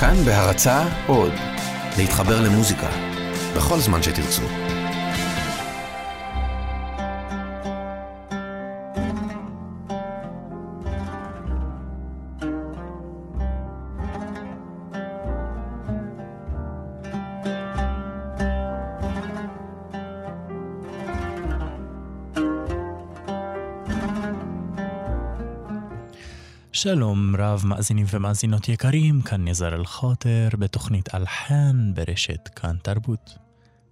כאן בהרצה עוד, להתחבר למוזיקה, בכל זמן שתרצו. שלום רב מאזינים ומאזינות יקרים, כאן נזר אל-חוטר בתוכנית אלחן ברשת כאן תרבות.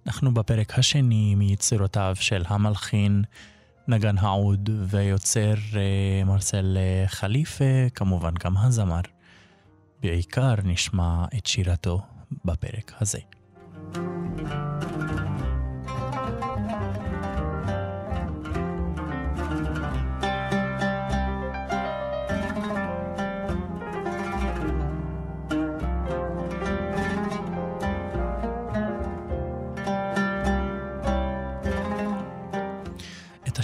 אנחנו בפרק השני מיצירותיו של המלחין, נגן העוד ויוצר אה, מרסל אה, חליפה, כמובן גם הזמר. בעיקר נשמע את שירתו בפרק הזה.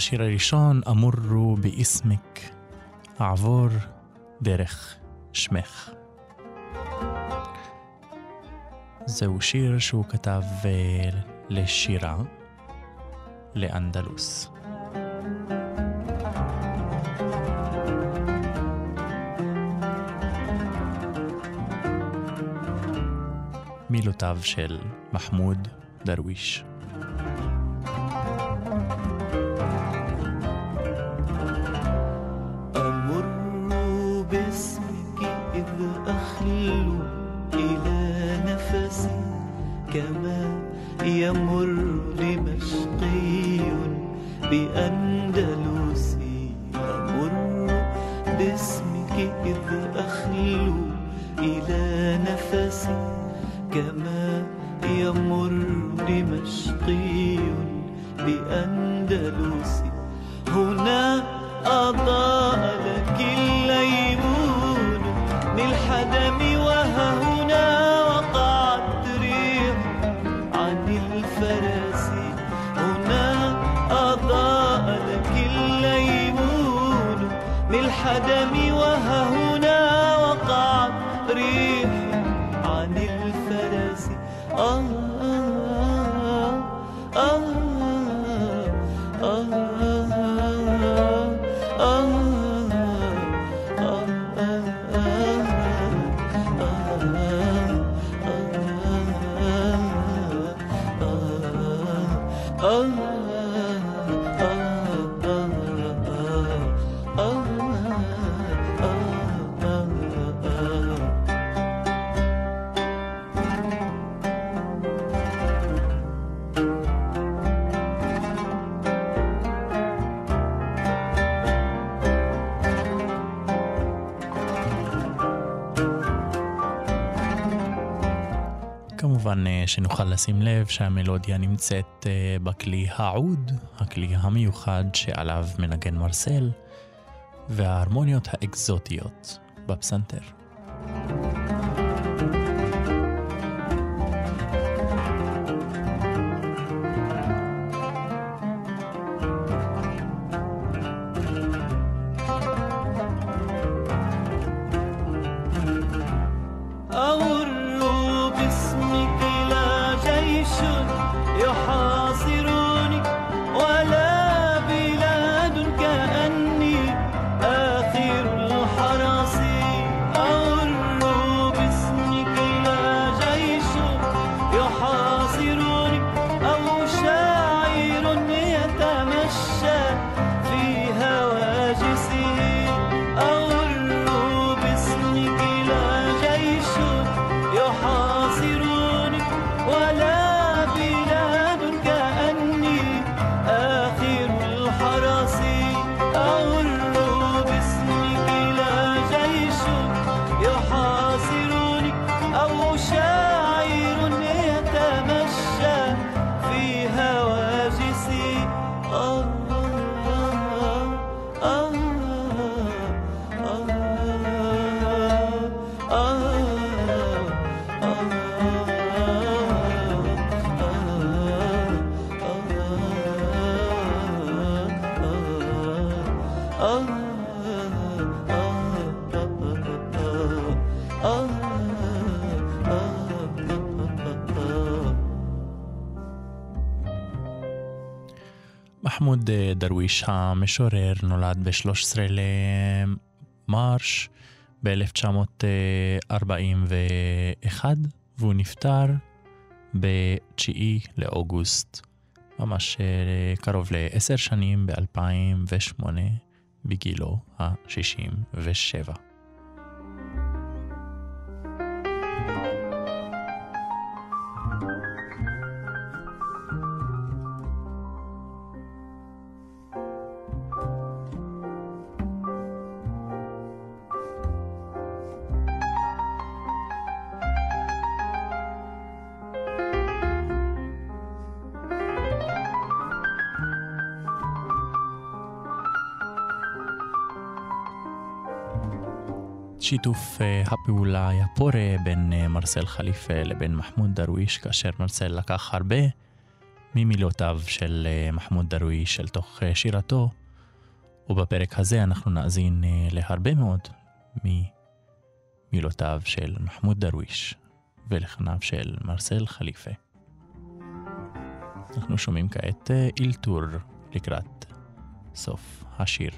השיר הראשון, אמורו באסמק, אעבור דרך שמך. זהו שיר שהוא כתב אה, לשירה לאנדלוס. מילותיו של מחמוד דרוויש. שנוכל לשים לב שהמלודיה נמצאת אה, בכלי העוד, הכלי המיוחד שעליו מנגן מרסל, וההרמוניות האקזוטיות בפסנתר. מחמוד דרוויש המשורר נולד ב-13 למרש ב-1941 והוא נפטר ב-9 לאוגוסט, ממש קרוב לעשר שנים ב-2008 בגילו ה-67. שיתוף אה, הפעולה היה פורה בין אה, מרסל חליפה לבין מחמוד דרוויש, כאשר מרסל לקח הרבה ממילותיו של אה, מחמוד דרוויש אל תוך שירתו, ובפרק הזה אנחנו נאזין להרבה מאוד ממילותיו של מחמוד דרוויש ולחניו של מרסל חליפה. אנחנו שומעים כעת אילתור לקראת סוף השיר.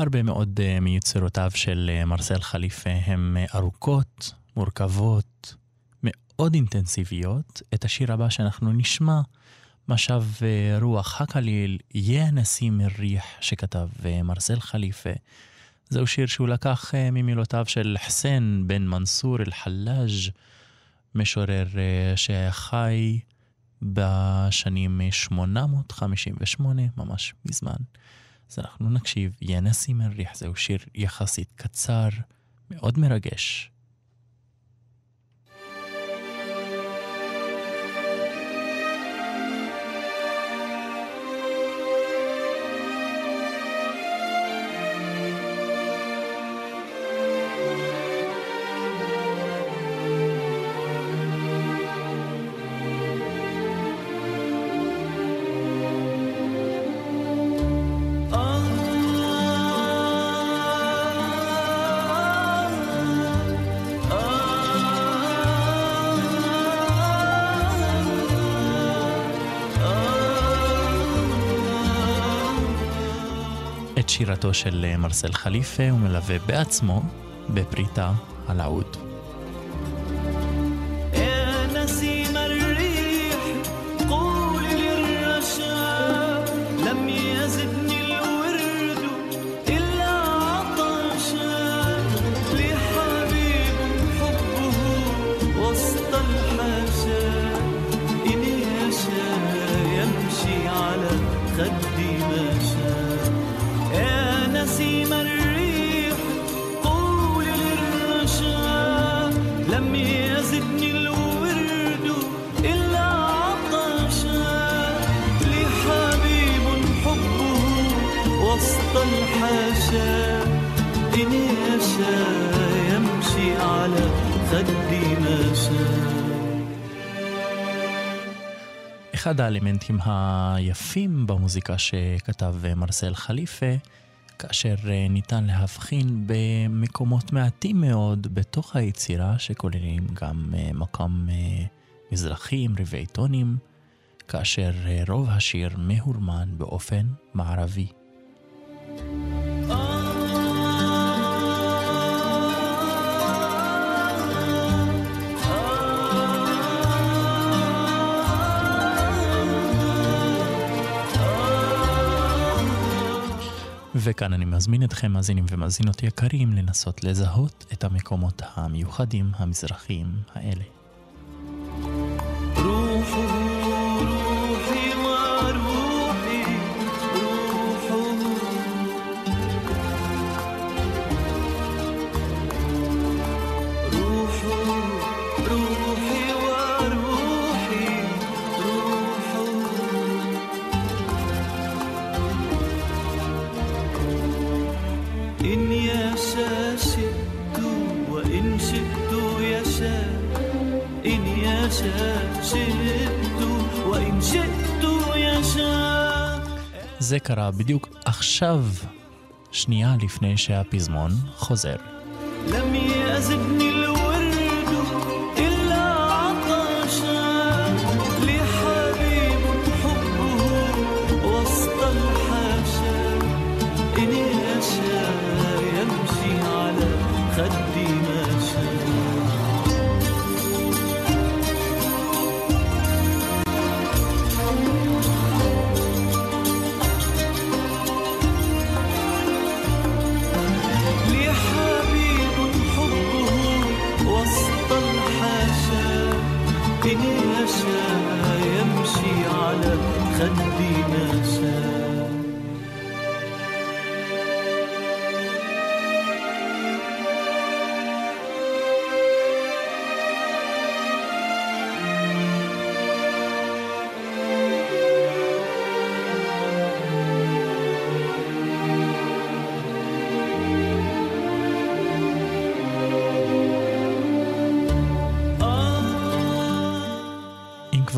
הרבה מאוד uh, מיצירותיו של uh, מרסל חליפה הן uh, ארוכות, מורכבות, מאוד אינטנסיביות. את השיר הבא שאנחנו נשמע, משב רוח הקליל, יא נסים אל-ריח, שכתב מרסל חליפה. זהו שיר שהוא לקח ממילותיו של חסן בן מנסור אל-חלאג', משורר שחי בשנים 858, ממש מזמן. אז אנחנו נקשיב, יא נסים אל-ריח, זהו שיר יחסית קצר, מאוד מרגש. שירתו של מרסל חליפה ומלווה בעצמו בפריטה על העוד. האלמנטים היפים במוזיקה שכתב מרסל חליפה, כאשר ניתן להבחין במקומות מעטים מאוד בתוך היצירה, שכוללים גם מקום מזרחי עם רבעי טונים, כאשר רוב השיר מהורמן באופן מערבי. וכאן אני מזמין אתכם, מאזינים ומאזינות יקרים, לנסות לזהות את המקומות המיוחדים המזרחיים האלה. קרה בדיוק עכשיו, שנייה לפני שהפזמון חוזר. لم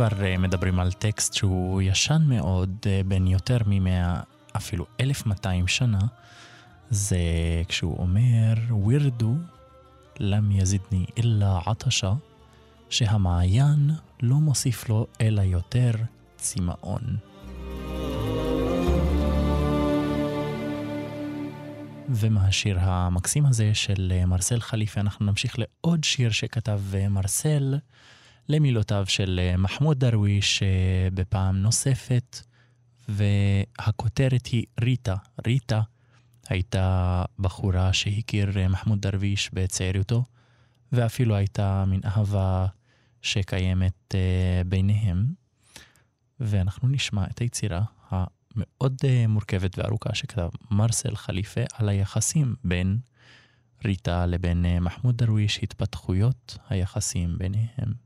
כבר אה, מדברים על טקסט שהוא ישן מאוד, אה, בן יותר ממאה, אפילו 1200 שנה, זה כשהוא אומר, וירדו לם יזידני אלא עטשה, שהמעיין לא מוסיף לו אלא יותר צמאון. ומהשיר המקסים הזה של אה, מרסל חליפה אנחנו נמשיך לעוד שיר שכתב מרסל. למילותיו של אה, מחמוד דרוויש אה, בפעם נוספת, והכותרת היא ריטה. ריטה הייתה בחורה שהכיר אה, מחמוד דרוויש בצעירותו, ואפילו הייתה מין אהבה שקיימת ביניהם. ואנחנו נשמע את היצירה המאוד מורכבת וארוכה שכתב מרסל חליפה על היחסים בין ריטה לבין מחמוד דרוויש, התפתחויות היחסים ביניהם.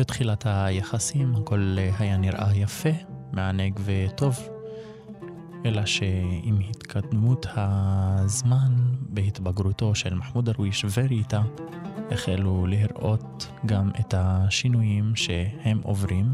בתחילת היחסים הכל היה נראה יפה, מענג וטוב. אלא שעם התקדמות הזמן בהתבגרותו של מחמוד דרוויש וריטה, החלו לראות גם את השינויים שהם עוברים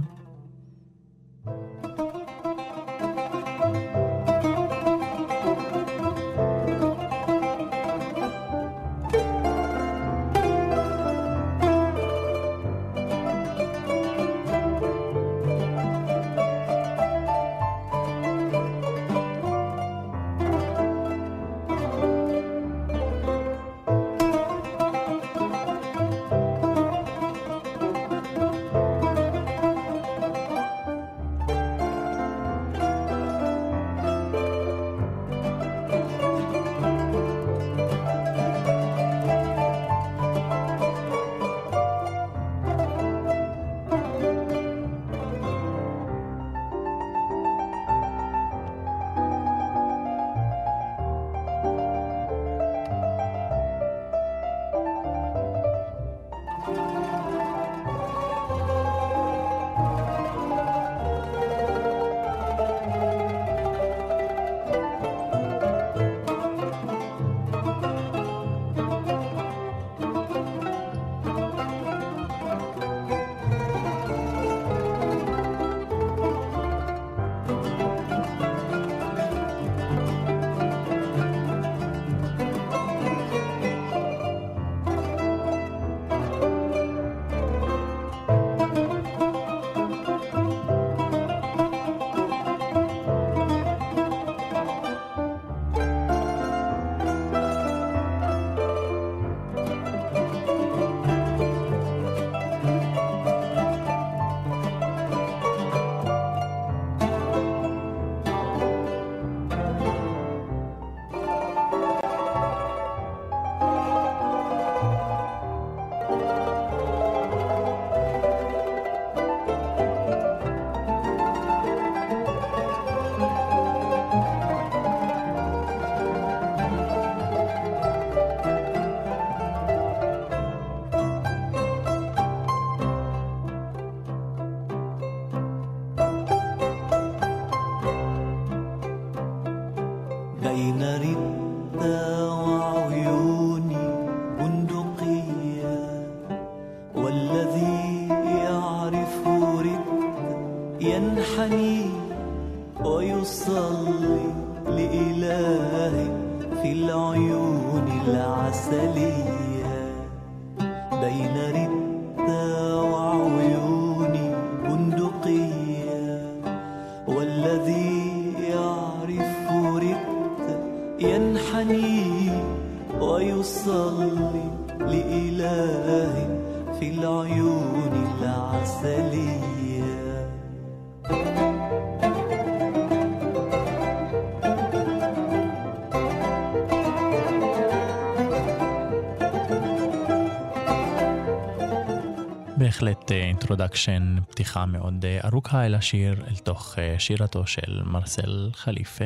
בהחלט introduction, פתיחה מאוד ארוכה אל השיר, אל תוך שירתו של מרסל חליפה.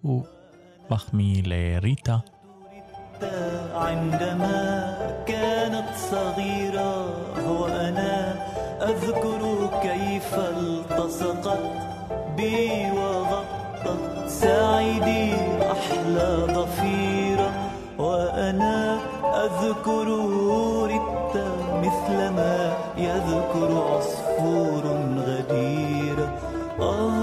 הוא מחמיא לריטה. عندما كانت صغيرة وأنا أذكر كيف التصقت بي وغطت ساعدي أحلى ضفيرة وأنا أذكر مثلما يذكر عصفور غدير. آه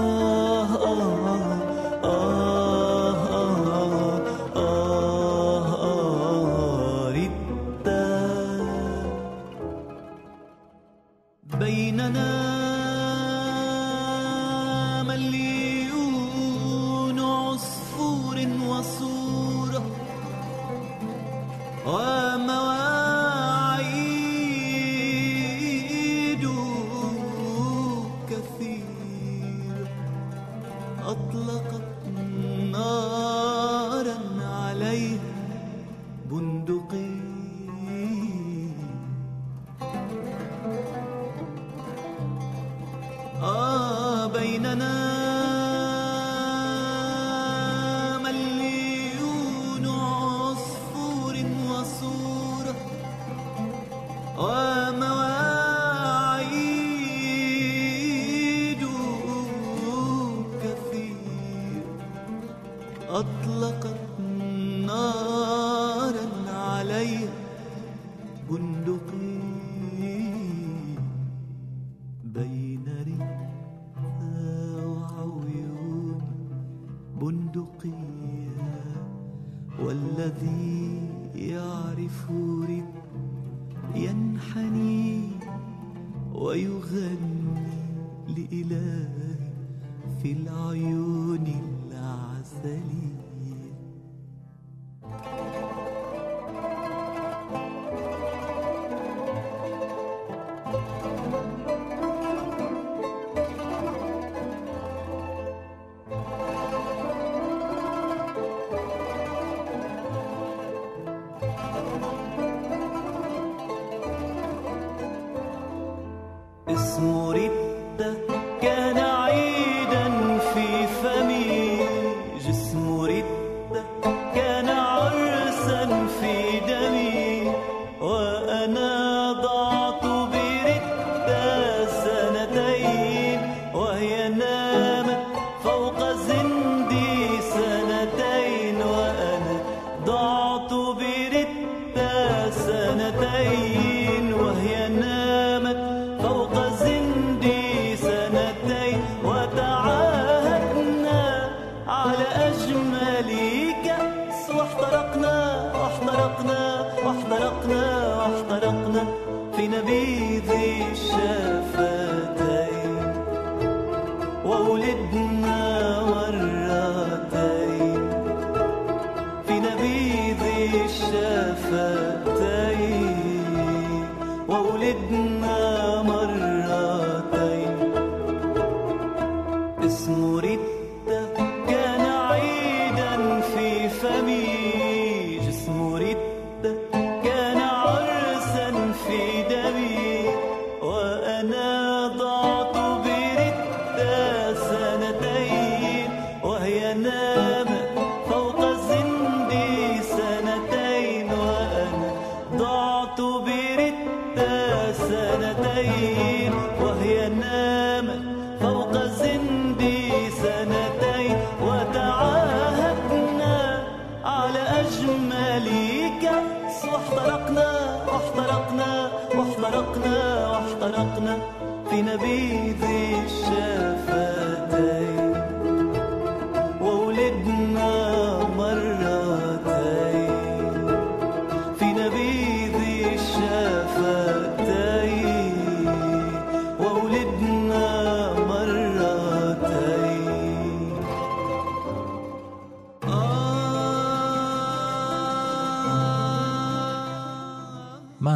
the beat.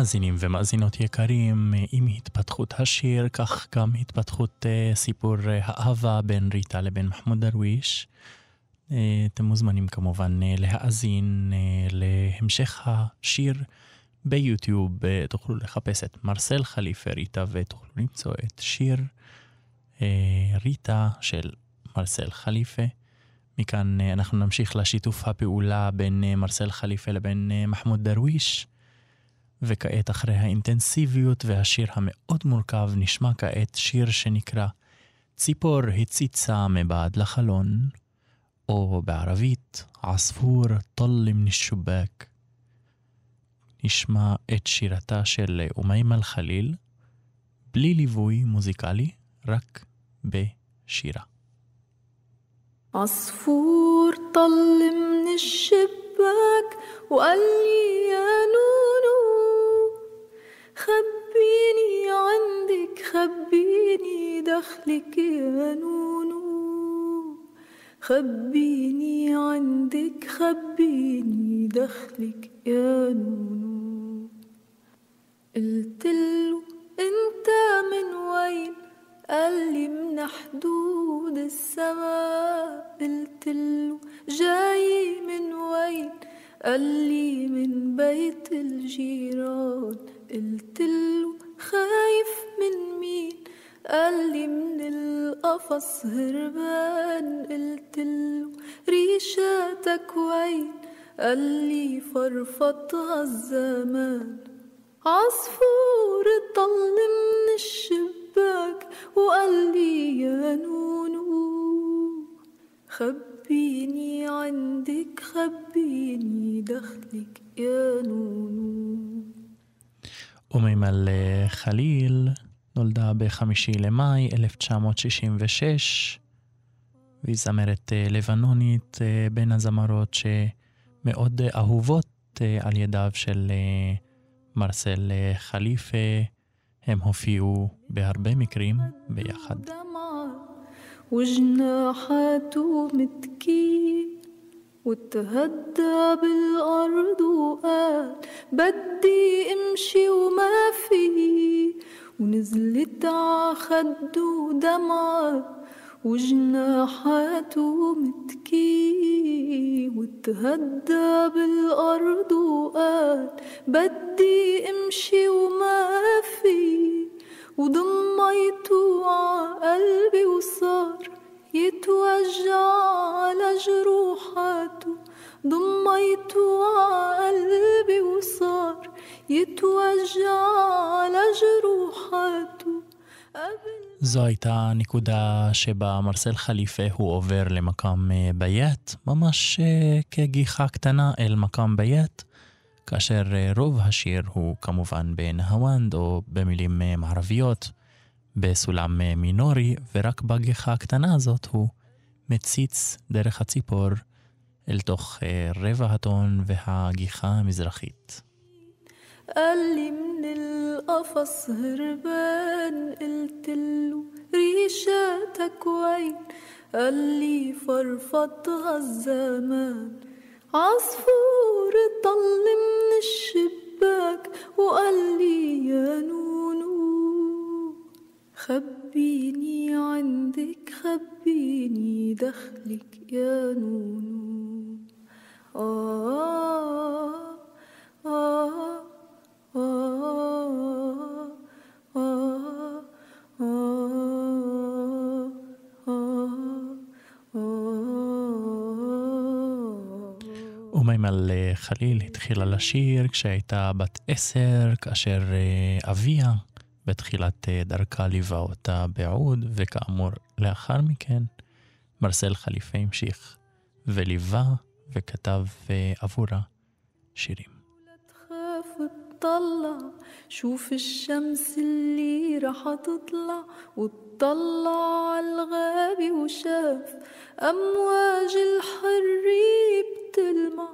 מאזינים ומאזינות יקרים, עם התפתחות השיר, כך גם התפתחות אה, סיפור אה, האהבה בין ריטה לבין מחמוד דרוויש. אה, אתם מוזמנים כמובן אה, להאזין אה, להמשך השיר ביוטיוב, אה, תוכלו לחפש את מרסל חליפה ריטה ותוכלו למצוא את שיר אה, ריטה של מרסל חליפה. מכאן אה, אנחנו נמשיך לשיתוף הפעולה בין אה, מרסל חליפה לבין אה, מחמוד דרוויש. וכעת אחרי האינטנסיביות והשיר המאוד מורכב נשמע כעת שיר שנקרא ציפור הציצה מבעד לחלון, או בערבית עספור טל מן الشباك. נשמע את שירתה של אומיימה אל-חליל, בלי ליווי מוזיקלי, רק בשירה. عصفور طل من الشباك وقال لي يا نونو خبيني عندك خبيني دخلك يا نونو خبيني عندك خبيني دخلك يا نونو. قلت له انت من وين؟ قال لي من حدود السماء. قلت له جاي من وين؟ قال لي من بيت الجيران. قلت له خايف من مين؟ قال لي من القفص هربان. قلت له ريشاتك وين؟ قال لي فرفضها الزمان. عصفور طل من الشباك وقال لي يا نونو خبيني عندك خبيني دخلك يا نونو. ומימל חליל נולדה בחמישי למאי 1966, והיא זמרת אה, לבנונית אה, בין הזמרות שמאוד אהובות אה, על ידיו של מרסל חליפה. הם הופיעו בהרבה מקרים ביחד. وجناحاته متكيه وتهدى بالأرض وقال بدي امشي وما في. ونزلت عخده دمعة وجناحاته متكي وتهدى بالأرض وقال بدي امشي وما في. وضميته عقلبي وصار يتوجع على جروحاته ضميته عقلبي وصار يتوجع على جروحاته זו הייתה הנקודה שבה מרסל חליפה הוא עובר למקם בית, ממש כגיחה קטנה אל מקם בית, כאשר רוב השיר הוא כמובן בנהוונד או במילים מערביות. בסולם אה, מינורי, ורק בגיחה הקטנה הזאת הוא מציץ דרך הציפור אל תוך אה, רבע הטון והגיחה המזרחית. قال لي من القفص هربان قلت له ريشاتك وين قال لي فرفضها الزمان عصفور طل من الشباك وقال لي يا نونو خبيني عندك خبيني دخلك يا نونو آه آه آه آه ומימל חליל התחילה לשיר כשהייתה בת עשר, כאשר אביה בתחילת אה, דרכה ליווה אותה בעוד, וכאמור, לאחר מכן, מרסל חליפה המשיך וליווה וכתב אה, עבורה שירים. تطلع شوف الشمس اللي رح تطلع وتطلع عالغابة وشاف أمواج الحرية بتلمع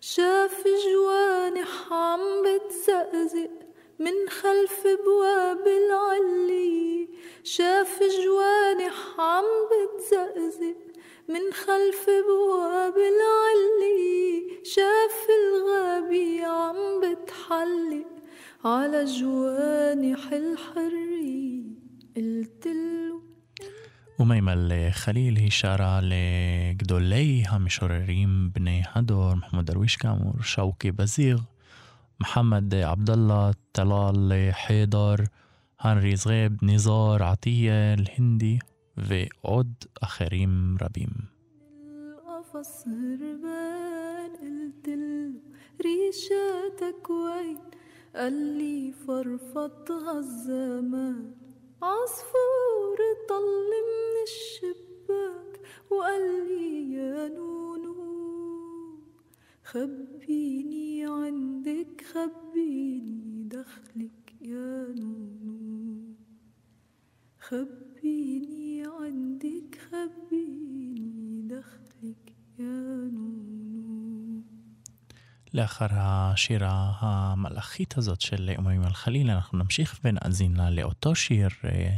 شاف جوانح عم بتزقزق من خلف بواب العلي شاف جوانح عم بتزقزق. من خلف بواب العلي شاف الغابي عم بتحلق. على جوانح الحرية قلتله وميمة الخليل هي شارع لجدولي هم بني هدور محمود درويش كامور شوقي بزيغ. محمد عبد الله طلال حيدر هنري زغيب نزار عطية الهندي في عد آخرين ربيم. القفص هربان قلت ريشاتك وين؟ قال لي فرفضها الزمان عصفور طل من الشباك. وقال لي يا نونو خبيني عندك خبيني دخلك يا نونو خبيني عندك خبيني دخلك يا نونو לאחר השירה המלאכית הזאת של אומרים על חליל, אנחנו נמשיך ונאזין לה לאותו שיר, אה,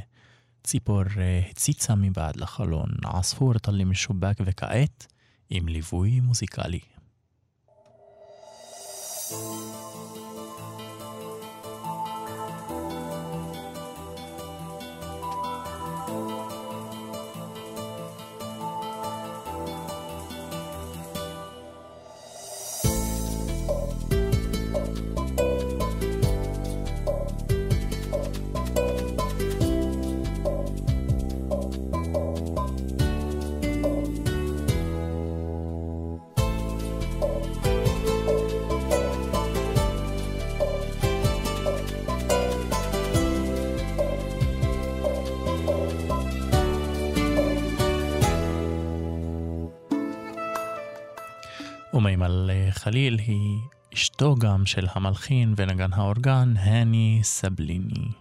ציפור אה, הציצה מבעד לחלון, עספור טלי משובק וכעת, עם ליווי מוזיקלי. חליל היא אשתו גם של המלחין ונגן האורגן, הני סבליני.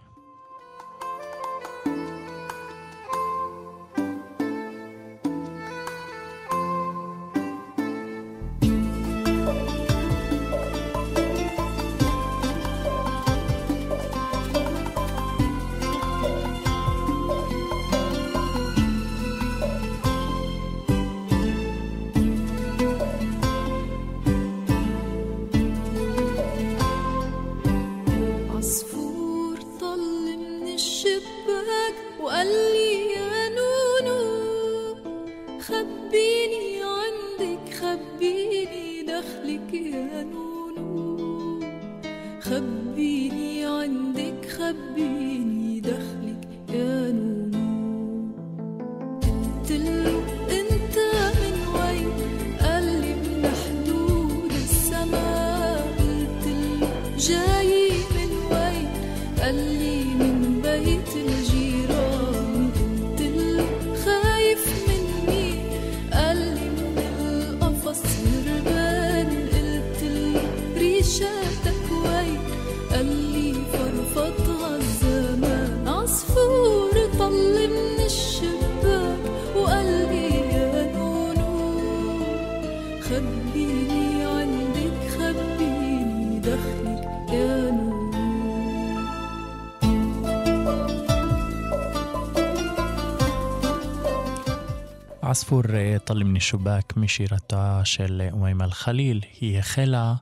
עספור טלם אה, נשובק משירתה של אומיימה אל-חליל, היא החלה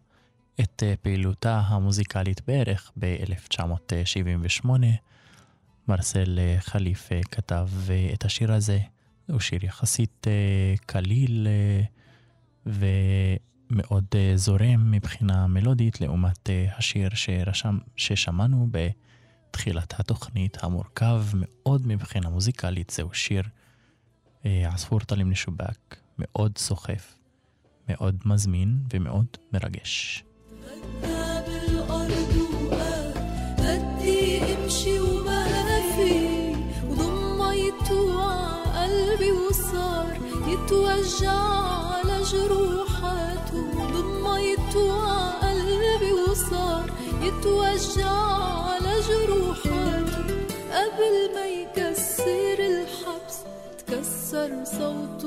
את אה, פעילותה המוזיקלית בערך ב-1978. מרסל אה, חליף כתב את השיר הזה, הוא שיר יחסית קליל ומאוד זורם מבחינה מלודית לעומת השיר שרשם, ששמענו בתחילת התוכנית, המורכב מאוד מבחינה מוזיקלית, זהו שיר עספור טלי מן השב"כ, מאוד סוחף, מאוד מזמין ומאוד מרגש. إمشي وبهافي وضمه يتوعى قلبي وصار يتوجع على جروحاته وضمه يتوعى قلبي وصار يتوجع sudden so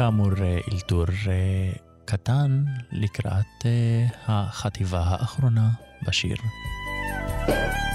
כאמור, אה, אלתור אה, קטן לקראת אה, החטיבה האחרונה בשיר. thank you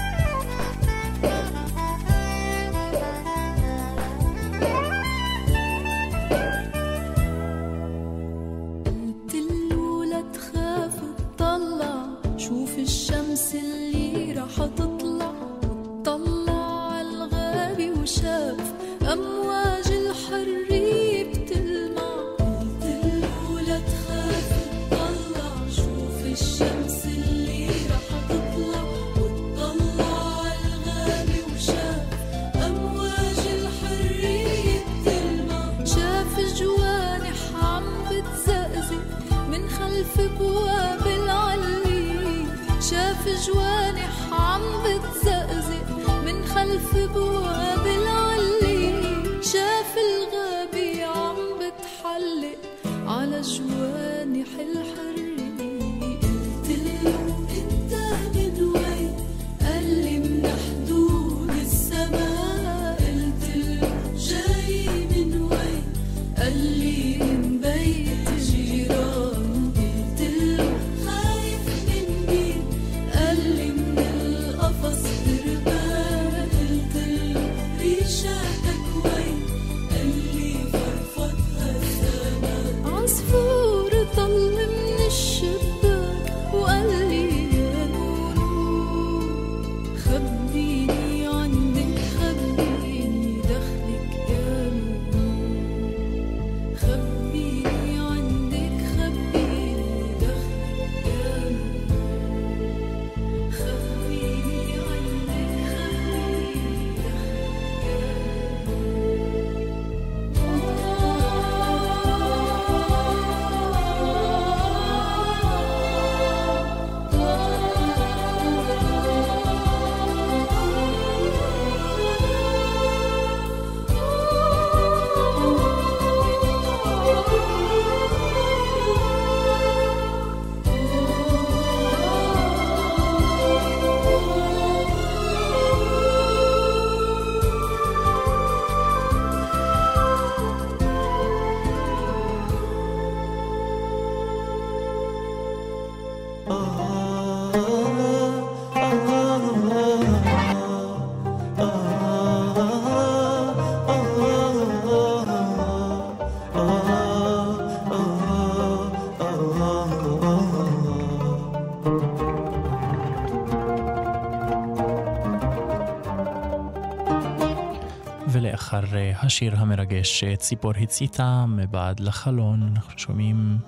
השיר המרגש אה, ציפור הציתה מבעד לחלון, אנחנו שומעים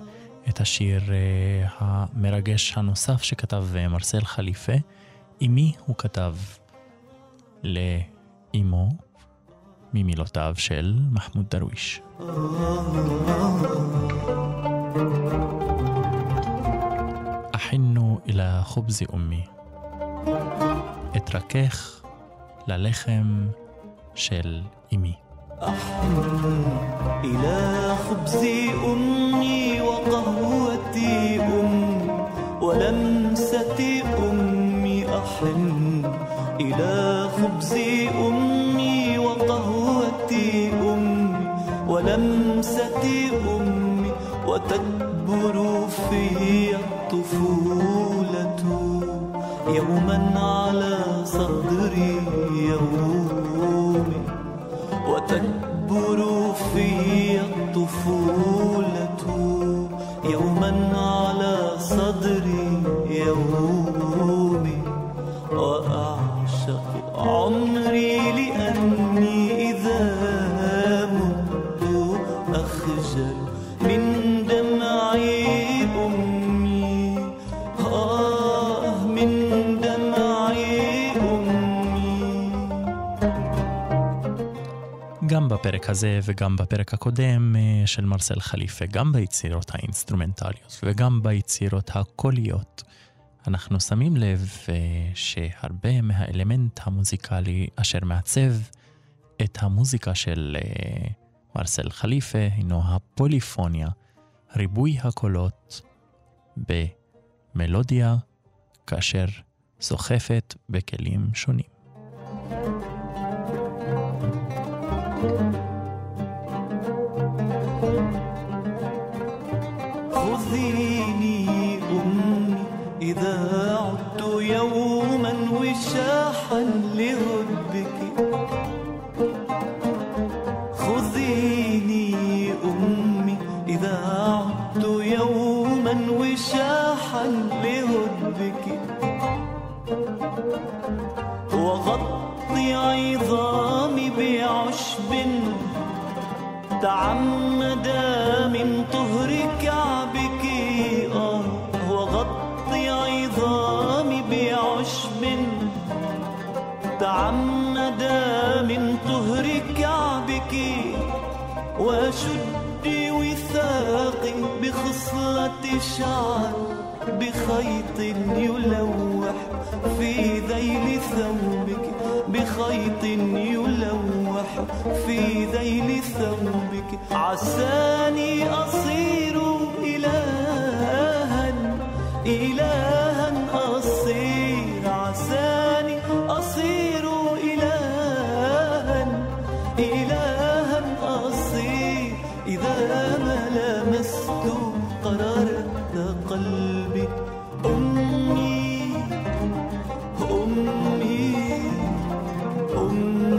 את השיר אה, המרגש הנוסף שכתב אה, מרסל חליפה. אמי הוא כתב לאמו ממילותיו של מחמוד דרוויש. אחינו אל החובזי אומי. אתרכך ללחם של אמי. إلى خبز أمي وقهوتي أم ولمسة أمي أحن إلى خبز أمي وقهوتي أمي ولمسة أمي وتكبر في الطفولة يوما على صدري يومي وتكبر في الطفولة يوما בפרק הזה וגם בפרק הקודם אה, של מרסל חליפה, גם ביצירות האינסטרומנטליות וגם ביצירות הקוליות, אנחנו שמים לב אה, שהרבה מהאלמנט המוזיקלי אשר מעצב את המוזיקה של אה, מרסל חליפה הינו הפוליפוניה, ריבוי הקולות במלודיה כאשר סוחפת בכלים שונים. خذيني أمي إذا عدت يوما وشاحا خذيني أمي إذا عدت يوما وشاحا لهبك وغطي عظامي بعشب تعمد من طهر كعبك تعمد من طهر كعبك وشد وثاقي بخصلة شعر بخيط يلوح في ذيل ثوبك بخيط يلوح في ذيل ثوبك. عساني أصير إلها إلها mm -hmm.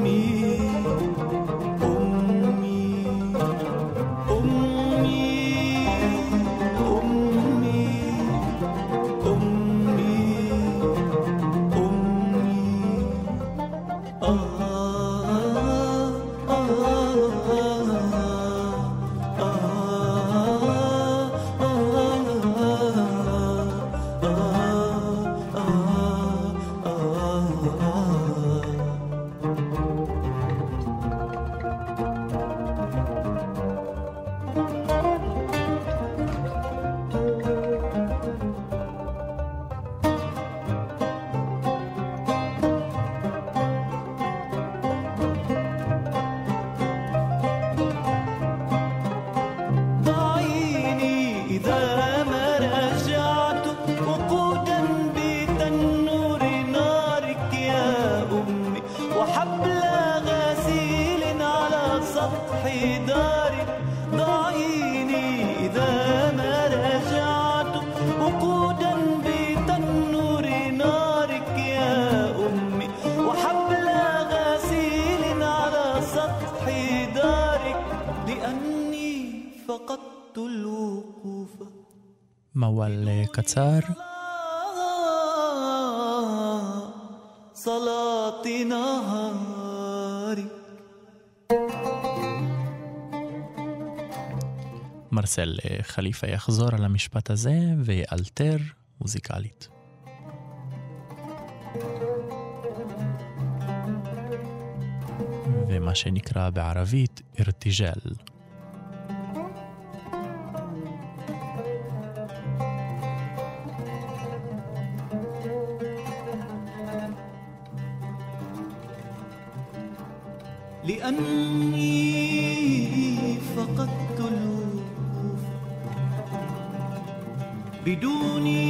קצר. מרסל אה, חליפה יחזור על המשפט הזה ויאלתר מוזיקלית. ומה שנקרא בערבית ארתיג'ל, أني فقدت الوقوف بدوني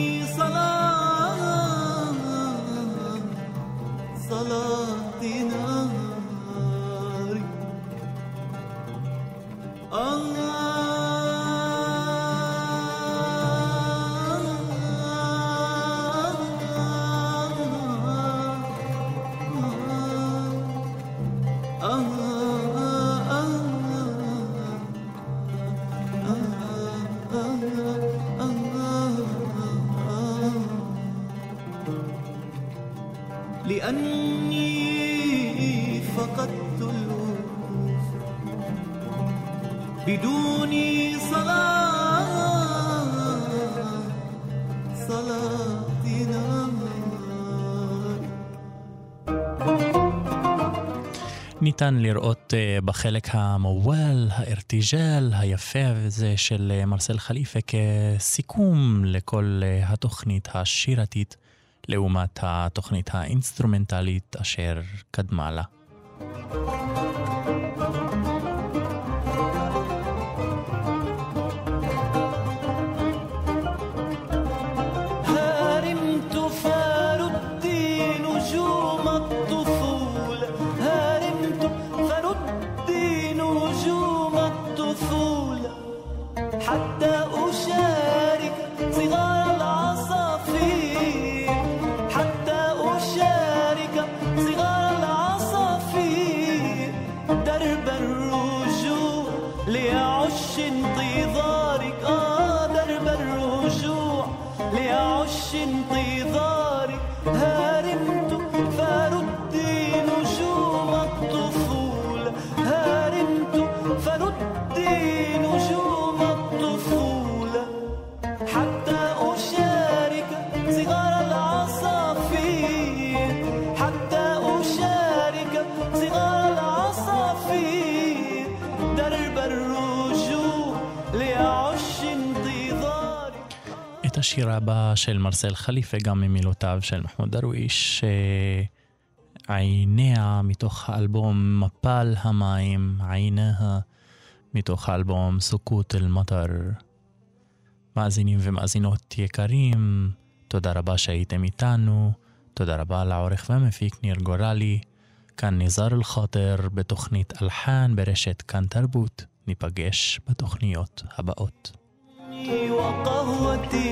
ניתן לראות אה, בחלק המוואל, הארטיג'ל, היפה הזה של אה, מרסל חליפה כסיכום לכל אה, התוכנית השירתית לעומת התוכנית האינסטרומנטלית אשר קדמה לה. של מרסל חליפה, גם ממילותיו של מחמוד דרוויש, אה, עיניה מתוך האלבום מפל המים, עיניה מתוך האלבום סוכות אל-מטר. מאזינים ומאזינות יקרים, תודה רבה שהייתם איתנו, תודה רבה לעורך והמפיק ניר גורלי, כאן ניזר אל-חאטר בתוכנית אלחן ברשת כאן תרבות, ניפגש בתוכניות הבאות. وقهوتي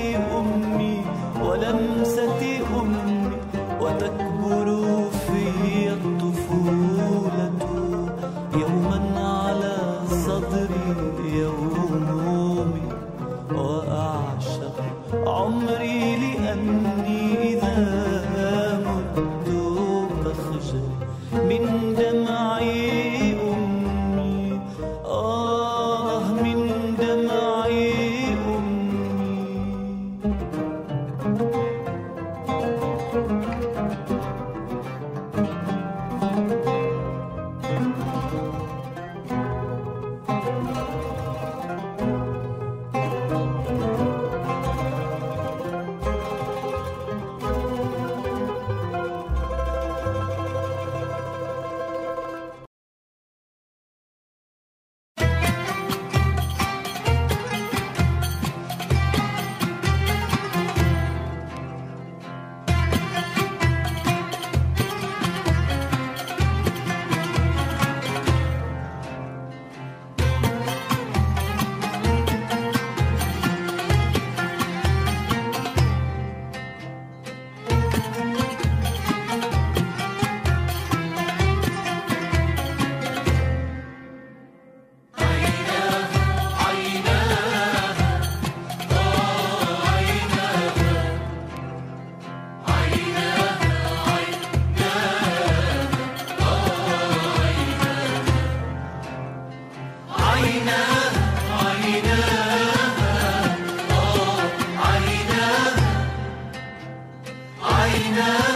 지나.